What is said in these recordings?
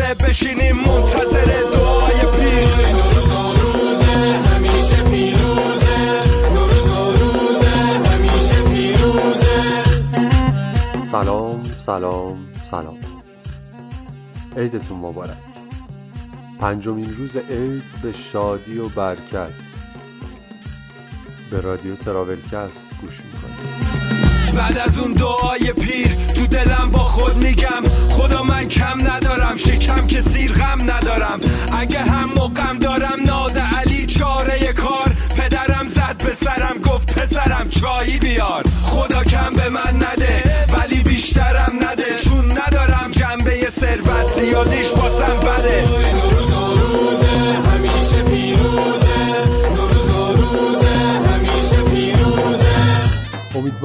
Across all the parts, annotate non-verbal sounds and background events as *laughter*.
بشینیم منتظر دعای پیر. نوروز نوروزه همیشه پیروزه. نوروز نوروزه همیشه پیروزه. سلام سلام سلام. عیدتون مبارک. پنجمین روز عید به شادی و برکت. به رادیو تراولکست گوش می‌کنید. بعد از اون دعای پیر تو دلم با خود میگم خدا من کم ندارم شکم که سیر غم ندارم. اگه هم مقم دارم ناد علی چاره کار. پدرم زد به سرم گفت پسرم چایی بیار. خدا کم به من نده ولی بیشترم نده. چون ندارم جنبه ثروت زیادیش باسم بده.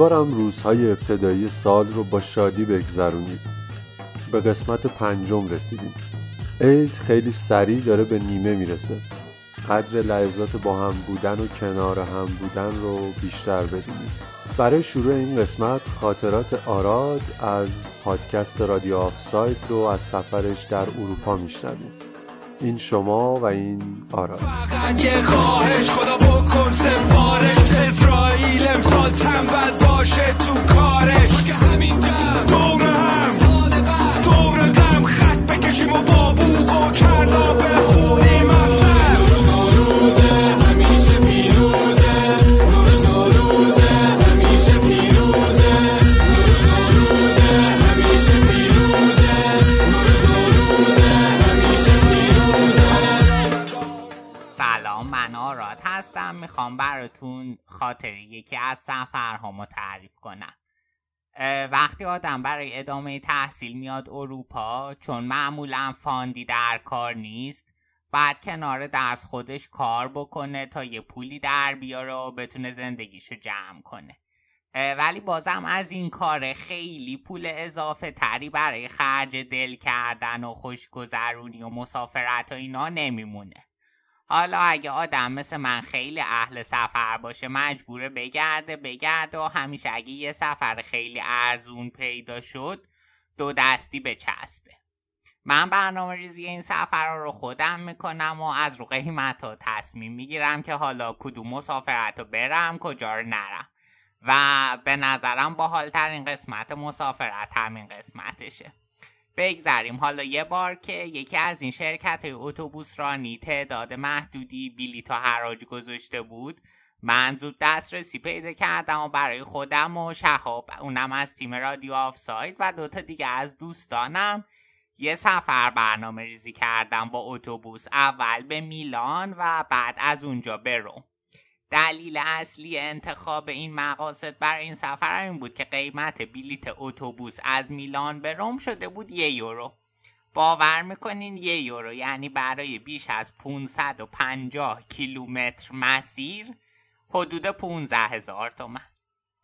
امیدوارم روزهای ابتدایی سال رو با شادی بگذرونید به قسمت پنجم رسیدیم. عید خیلی سریع داره به نیمه می‌رسه. قدر لحظات با هم بودن و کنار هم بودن رو بیشتر بدونید برای شروع این قسمت خاطرات آراد از پادکست رادیو آفساید رو از سفرش در اروپا میشنویم. این شما و این آراد. فقط یه خواهش خدا بکن سفارش تنبل باشه براتون خاطر یکی از سفرهامو تعریف کنم. وقتی آدم برای ادامه تحصیل میاد اروپا چون معمولا فاندی در کار نیست بعد کنار درس خودش کار بکنه تا یه پولی در بیاره و بتونه زندگیشو جمع کنه. ولی بازم از این کار خیلی پول اضافه تری برای خرج دل کردن و خوشگذرونی و مسافرت و اینا نمیمونه. حالا اگه آدم مثل من خیلی اهل سفر باشه مجبوره بگرده بگرده و همیشه اگه یه سفر خیلی ارزون پیدا شد دو دستی بچسبه من برنامه ریزی این سفر رو خودم می‌کنم و از رو قیمت ها تصمیم می‌گیرم که حالا کدوم مسافرت رو برم کجا رو نرم. و به نظرم باحالترین قسمت مسافرت همین قسمتشه. بگذریم. حالا یه بار که یکی از این شرکت اتوبوس رانی تعداد محدودی بلیط حراج گذاشته بود من زود دسترسی پیدا کردم و برای خودم و شهاب اونم از تیم رادیو آف ساید و دوتا دیگه از دوستانم یه سفر برنامه ریزی کردم با اتوبوس اول به میلان و بعد از اونجا به روم. دلیل اصلی انتخاب این مقاصد برای این سفر این بود که قیمت بلیت اتوبوس از میلان به روم شده بود یه یورو. باور می‌کنین یه یورو یعنی برای بیش از 550 کیلومتر مسیر حدود 15 هزار تومن.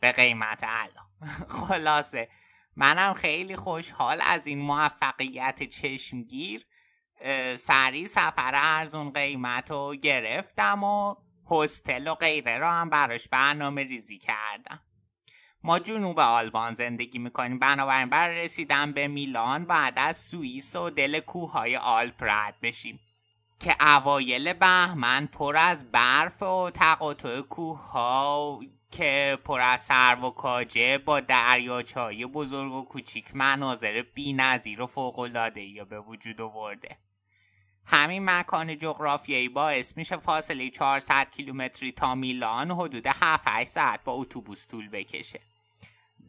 به قیمت الان. *laughs* خلاصه منم خیلی خوشحال از این موفقیت چشمگیر سریع سفر ارزون قیمت رو گرفتم و هستل و غیره رو هم براش برنامه ریزی کردم ما جنوب آلبان زندگی می‌کنیم بنابراین برای رسیدن به میلان بعد از سوئیس و دل کوههای آلپ رد بشیم که اوایل بهمن پر از برف و تقاطع کوه ها که پر از سرو و کاجه با دریاچه‌های بزرگ و کوچیک مناظر بی‌نظیر و فوق‌العاده‌ای به وجود آورده. همین مکان جغرافیایی باعث میشه فاصله 400 کیلومتری تا میلان حدود 7 ساعت با اتوبوس طول بکشه.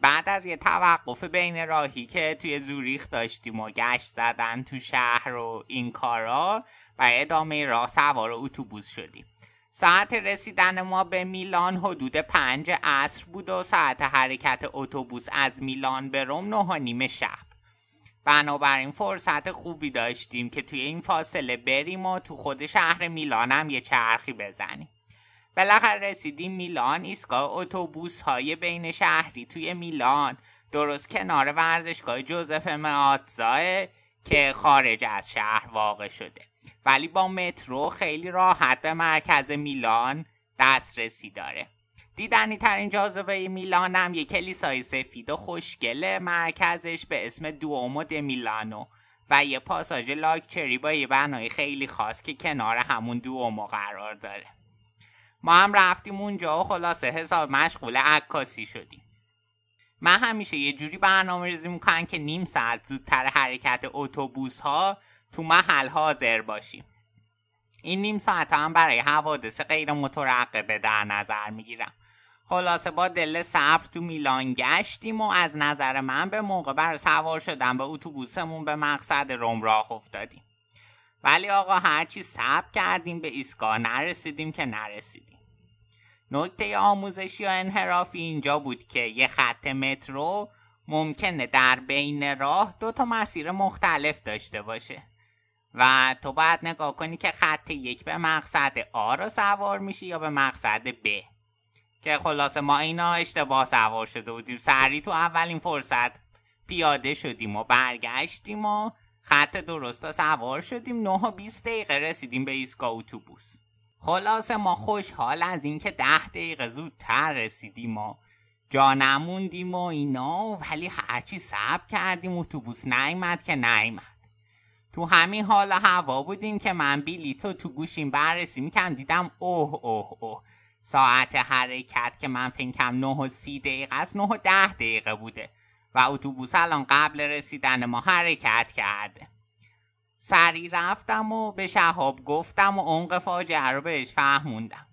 بعد از یه توقف بین راهی که توی زوریخ داشتیم و گشت زدن تو شهر و این کارا و ادامه راه سوار اتوبوس شدیم. ساعت رسیدن ما به میلان حدود پنج عصر بود و ساعت حرکت اتوبوس از میلان به روم نه نیم شب. بنابراین فرصت خوبی داشتیم که توی این فاصله بریم و تو خود شهر میلان هم یه چرخی بزنیم. بالاخره رسیدیم میلان ایستگاه اتوبوس های بین شهری توی میلان. درست کنار ورزشگاه جوزف ماتزاه که خارج از شهر واقع شده. ولی با مترو خیلی راحت به مرکز میلان دسترسی داره. دیدنی ترین جاذبه میلان هم یک کلیسای سفید و خوشگله مرکزش به اسم دومو د میلانو و یه پاساژ لاکچری با یه بنای خیلی خاص که کنار همون دو قرار داره. ما هم رفتیم اونجا و خلاصه حساب مشغول عکاسی شدیم. من همیشه یه جوری برنامه ریزی می‌کنم که نیم ساعت زودتر حرکت اتوبوس ها تو محل حاضر باشیم. این نیم ساعت هم برای حوادث غیر مترقبه در نظر می‌گیرم. خلاصه با دل صبر تو میلان گشتیم و از نظر من به موقع بر سوار شدن به اتوبوسمون به مقصد روم راه افتادیم. ولی آقا هرچی صبر کردیم به ایستگاه نرسیدیم که نرسیدیم. نکته آموزشی یا انحرافی اینجا بود که یه خط مترو ممکنه در بین راه دو تا مسیر مختلف داشته باشه. و تو باید نگاه کنی که خط یک به مقصد آ رو سوار میشی یا به مقصد ب. که خلاصه ما اینا اشتباه سوار شده بودیم. سری تو اولین فرصت پیاده شدیم و برگشتیم و خط درست سوار شدیم. 9 و 20 دقیقه رسیدیم به ایستگاه اتوبوس. خلاصه ما خوشحال از اینکه ده دقیقه زودتر رسیدیم و جا نموندیم و اینا. ولی هرچی صبر کردیم اتوبوس نیمد که نیمد تو همین حال هوا بودیم که من بیلیتو تو گوشیم بررسی می‌کنم دیدم اوه اوه اوه. ساعت حرکت که من فکرم 9 و 30 دقیقه است 9 و 10 دقیقه بوده. و اتوبوس الان قبل رسیدن ما حرکت کرده. سری رفتم و به شهاب گفتم و عمق فاجعه رو بهش فهموندم.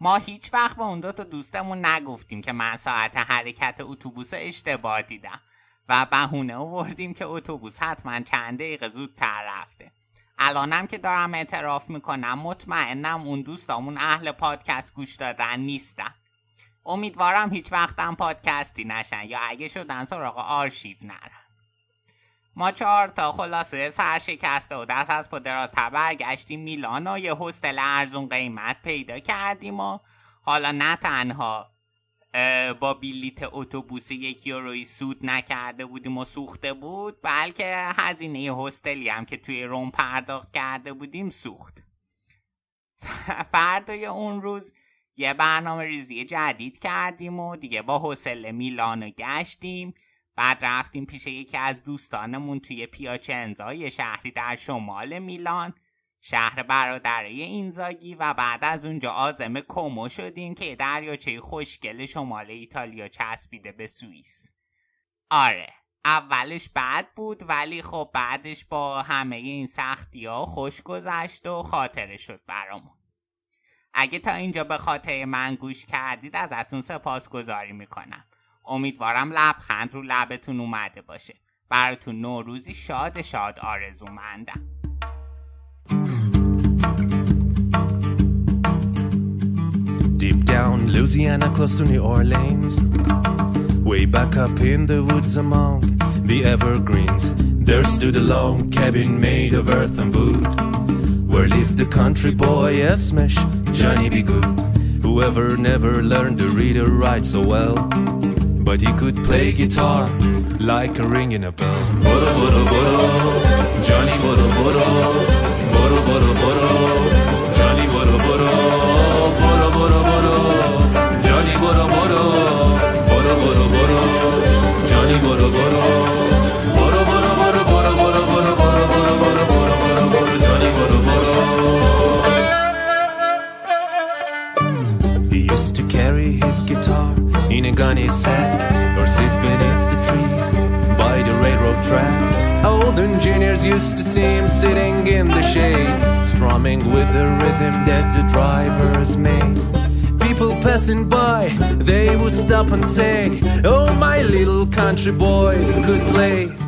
ما هیچ وقت به اون دو تا دوستمون نگفتیم که من ساعت حرکت اتوبوس اشتباه دیدم. و بهونه آوردیم که اتوبوس حتما چند دقیقه زودتر رفته. الانم که دارم اعتراف می‌کنم مطمئنم اون دوستامون اهل پادکست گوش دادن نیستن. امیدوارم هیچ وقتم پادکستی نشن یا اگه شدن سراغ آرشیو نرن. ما چهار تا خلاصه سرشکسته و دست از پدراز برگشتیم میلان و یه هستل ارزون قیمت پیدا کردیم و حالا نه تنها با بیلیت اتوبوس یک یوروی سود نکرده بودیم و سوخته بود بلکه هزینه هستلی هم که توی روم پرداخت کرده بودیم سوخت. *laughs* فردای اون روز یه برنامه ریزی جدید کردیم و دیگه با حوصله میلانو گشتیم. بعد رفتیم پیش یکی از دوستانمون توی پیاچنزا یه شهری در شمال میلان. شهر برادره اینزاگی و بعد از اونجا آزم کومو شدیم که دریاچه خوشگل شمال ایتالیا چسبیده به سوئیس. آره اولش بد بود ولی خب بعدش با همه این سختی ها خوش گذشت و خاطره شد برامون. اگه تا اینجا به خاطر من گوش کردید ازتون سپاس گذاری می‌کنم. امیدوارم لبخند رو لبتون اومده باشه. براتون نوروزی شاد شاد آرزومندم. Deep down Louisiana, close to New Orleans. Way back up in the woods among the evergreens, there stood a log cabin made of earth and wood. Where lived the country boy, Esmesh, Johnny B. Good. Whoever never learned to read or write so well, but he could play guitar like a ring in a bell. Johnny boro, boro, strumming with the rhythm that the drivers made. People passing by, they would stop and say, Oh, my little country boy could play.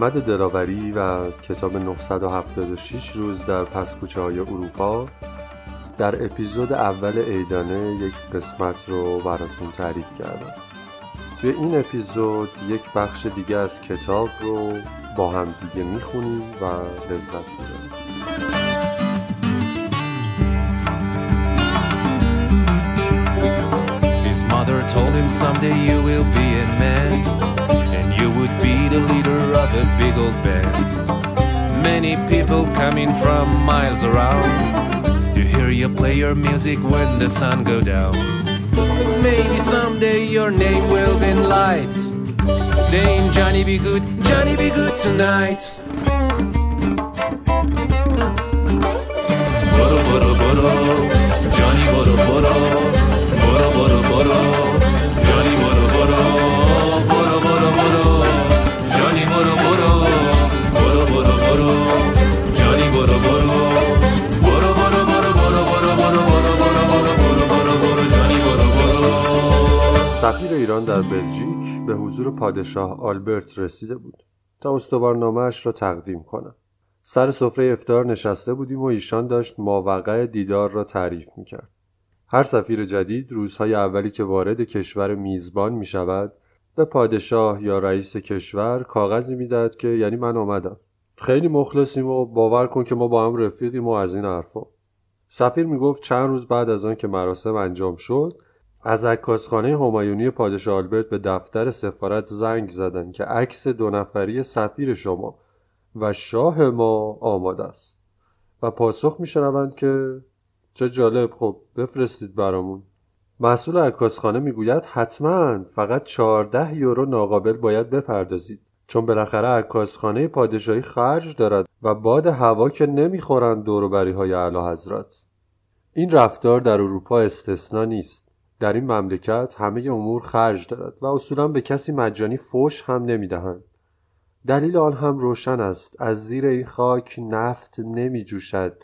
محمد دلاوری و کتاب 976 روز در پسکوچه های اروپا. در اپیزود اول ایدانه یک قسمت رو براتون تعریف کردم. توی این اپیزود یک بخش دیگه از کتاب رو با هم دیگه می‌خونیم و لذت می‌بریم. His reporter told him someday you will be a man and you would be the leader of a big old band. Many people coming from miles around to hear you play your music when the sun go down. Maybe someday your name will be in lights saying Johnny be good, Johnny be good tonight. به حضور پادشاه آلبرت رسیده بود تا استوارنامهاش را تقدیم کنم. سر سفره افتار نشسته بودیم و ایشان داشت ماوقع دیدار را تعریف می‌کرد. هر سفیر جدید روزهای اولی که وارد کشور میزبان می شود به پادشاه یا رئیس کشور کاغذی می‌دهد که یعنی من آمدم. خیلی مخلصیم و باور کن که ما با هم رفیقیم و از این حرفا. سفیر می‌گفت چند روز بعد از آن که مراسم انجام شد از عکاسخانه همایونی پادشاه آلبرت به دفتر سفارت زنگ زدن که عکس دو نفری سفیر شما و شاه ما آماده است و پاسخ میشنوند که چه جالب. خب بفرستید برامون. مسئول عکاسخانه می‌گوید حتما فقط 14 یورو ناقابل باید بپردازید چون بالاخره عکاسخانه پادشاهی خرج دارد و باد هوا که نمی‌خورند دوروبری های اعلی حضرت این رفتار در اروپا استثنا نیست. در این مملکت همه امور خرج دارد و اصولا به کسی مجانی فوش هم نمی‌دهند. دلیل آن هم روشن است. از زیر این خاک نفت نمی جوشد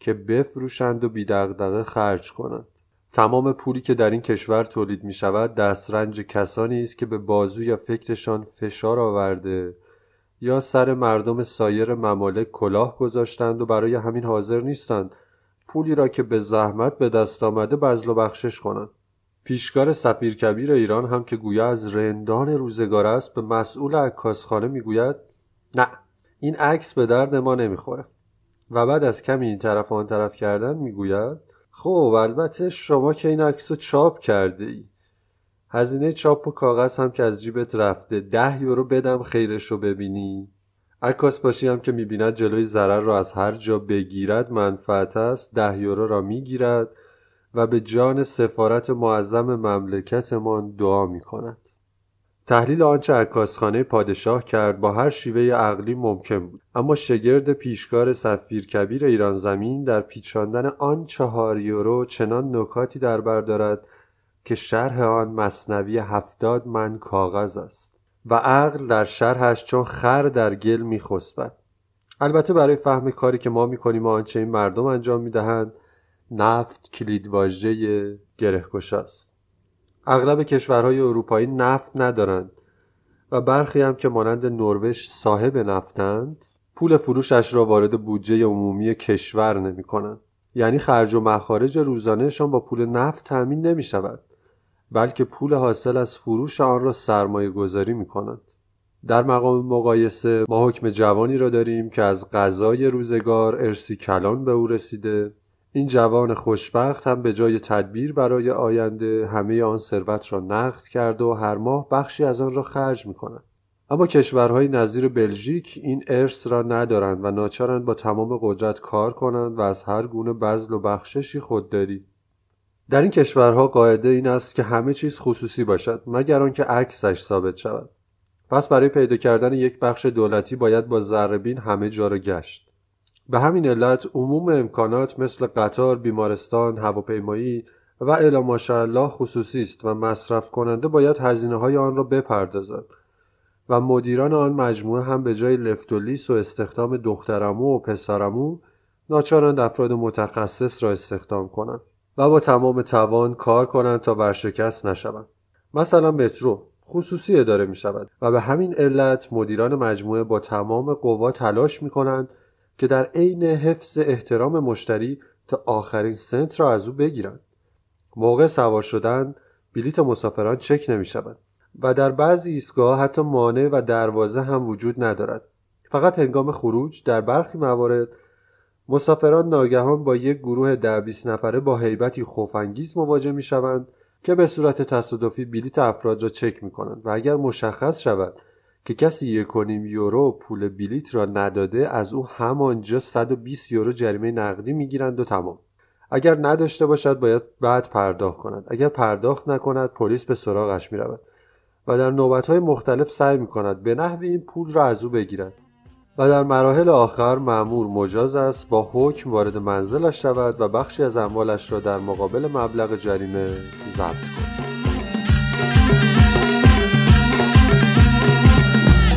که بفروشند و بیدغدغه خرج کنند. تمام پولی که در این کشور تولید می شود دسترنج کسانی است که به بازو یا فکرشان فشار آورده یا سر مردم سایر ممالک کلاه گذاشتند و برای همین حاضر نیستند پولی را که به زحمت به دست آمده بزل و بخشش کنند. پیشکار سفیر کبیر ایران هم که گویا از رندان روزگار است به مسئول عکاسخانه می‌گوید نه این عکس به درد ما نمی‌خوره. و بعد از کمی این طرف آن طرف کردن می‌گوید خب البته شما که این عکس رو چاپ کرده ای هزینه چاپ و کاغذ هم که از جیبت رفته ده یورو بدم خیرش رو ببینی. عکاس باشی هم که می‌بیند جلوی ضرر را از هر جا بگیرد منفعت است ده یورو را می‌گیرد. و به جان سفارت معظم مملکتمان دعا می کند. تحلیل آنچه عکاسخانه پادشاه کرد با هر شیوه عقلی ممکن بود اما شگرد پیشکار سفیر کبیر ایران زمین در پیچاندن آن چهار یورو چنان نکاتی در بر دارد که شرح آن مصنوی هفتاد من کاغذ است و عقل در شرحش چون خر در گل میخسبد البته برای فهم کاری که ما می‌کنیم و آنچه این مردم انجام می‌دهند نفت کلیدواژه گرهگشا است اغلب کشورهای اروپایی نفت ندارند و برخی هم که مانند نروژ صاحب نفتند پول فروشش را وارد بودجه عمومی کشور نمی کنند. یعنی خرج و مخارج روزانهشان با پول نفت تأمین نمی شود بلکه پول حاصل از فروش آن را سرمایه گذاری می کنند. در مقام مقایسه ما حکم جوانی را داریم که از غذای روزگار ارسی کلان به او رسیده این جوان خوشبخت هم به جای تدبیر برای آینده همه آن ثروت را نقد کرد و هر ماه بخشی از آن را خرج می کند. اما کشورهای نظیر بلژیک این ارث را ندارند و ناچارند با تمام قدرت کار کنند و از هر گونه بذل و بخششی خودداری. در این کشورها قاعده این است که همه چیز خصوصی باشد مگر آنکه عکسش ثابت شود. پس برای پیدا کردن یک بخش دولتی باید با ذربین همه جا را گشت. به همین علت عموم امکانات مثل قطار، بیمارستان، هواپیمایی و الا ماشاءالله خصوصی است و مصرف کننده باید هزینه های آن را بپردازد. و مدیران آن مجموعه هم به جای لفت و لیس و استخدام دخترمو و پسرمو ناچارند افراد متخصص را استخدام کنند و با تمام توان کار کنند تا ورشکست نشوند. مثلا مترو خصوصی اداره می شود و به همین علت مدیران مجموعه با تمام قوا تلاش می کنند که در عین حفظ احترام مشتری تا آخرین سنت را از او بگیرند. موقع سوار شدن بلیت مسافران چک نمی شود و در بعضی ایستگاه حتی مانع و دروازه هم وجود ندارد. فقط هنگام خروج در برخی موارد مسافران ناگهان با یک گروه ده بیست نفره با هیبتی خوفانگیز مواجه می شوند که به صورت تصادفی بلیت افراد را چک می کنند و اگر مشخص شود که کسی یک و نیم یورو پول بلیت را نداده از او همانجا 120 یورو جریمه نقدی می‌گیرند و تمام. اگر نداشته باشد باید بعد پرداخت کند. اگر پرداخت نکند پلیس به سراغش می رود و در نوبتهای مختلف سعی می کند به نحو این پول را از او بگیرد. و در مراحل آخر معمور مجاز است با حکم وارد منزلش شود و بخشی از اموالش را در مقابل مبلغ جریمه ضبط کند.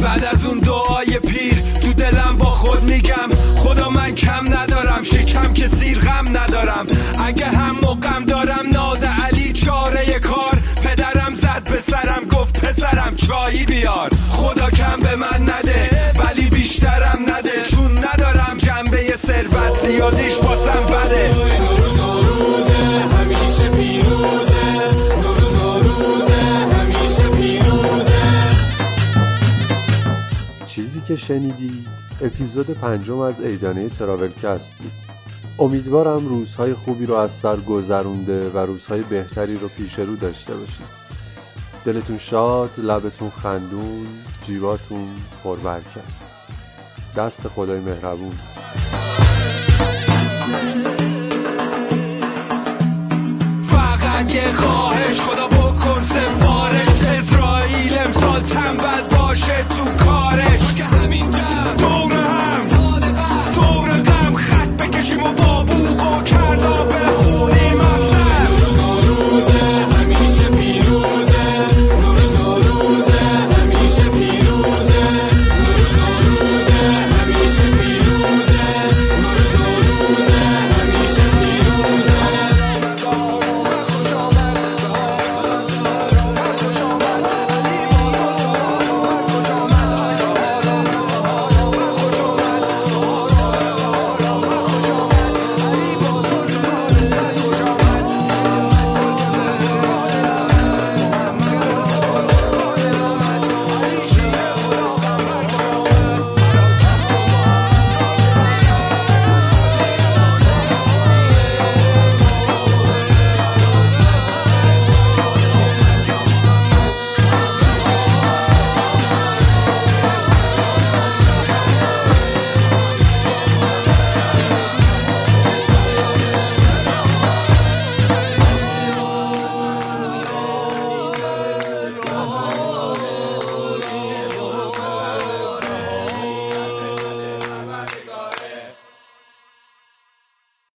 بعد از اون دعای پیر تو دلم با خود میگم خدا من کم ندارم شکم که سیر غم ندارم. اگه هم مقم دارم ناد علی چاره کار. پدرم زد به سرم گفت پسرم چایی بیار. خدا کم به من نده ولی بیشترم نده. چون ندارم جنبه ثروت زیادیش باسم بده. شنیدید. اپیزود پنجم از ایدانه تراولکست. بود امیدوارم روزهای خوبی رو از سر گذرونده و روزهای بهتری رو پیش رو داشته باشید. دلتون شاد، لبتون خندون، جیباتون پربرکت دست خدای مهربون. فقط یه خواهش خدا بکن سفارش اسرائیل امسال تنبل باشه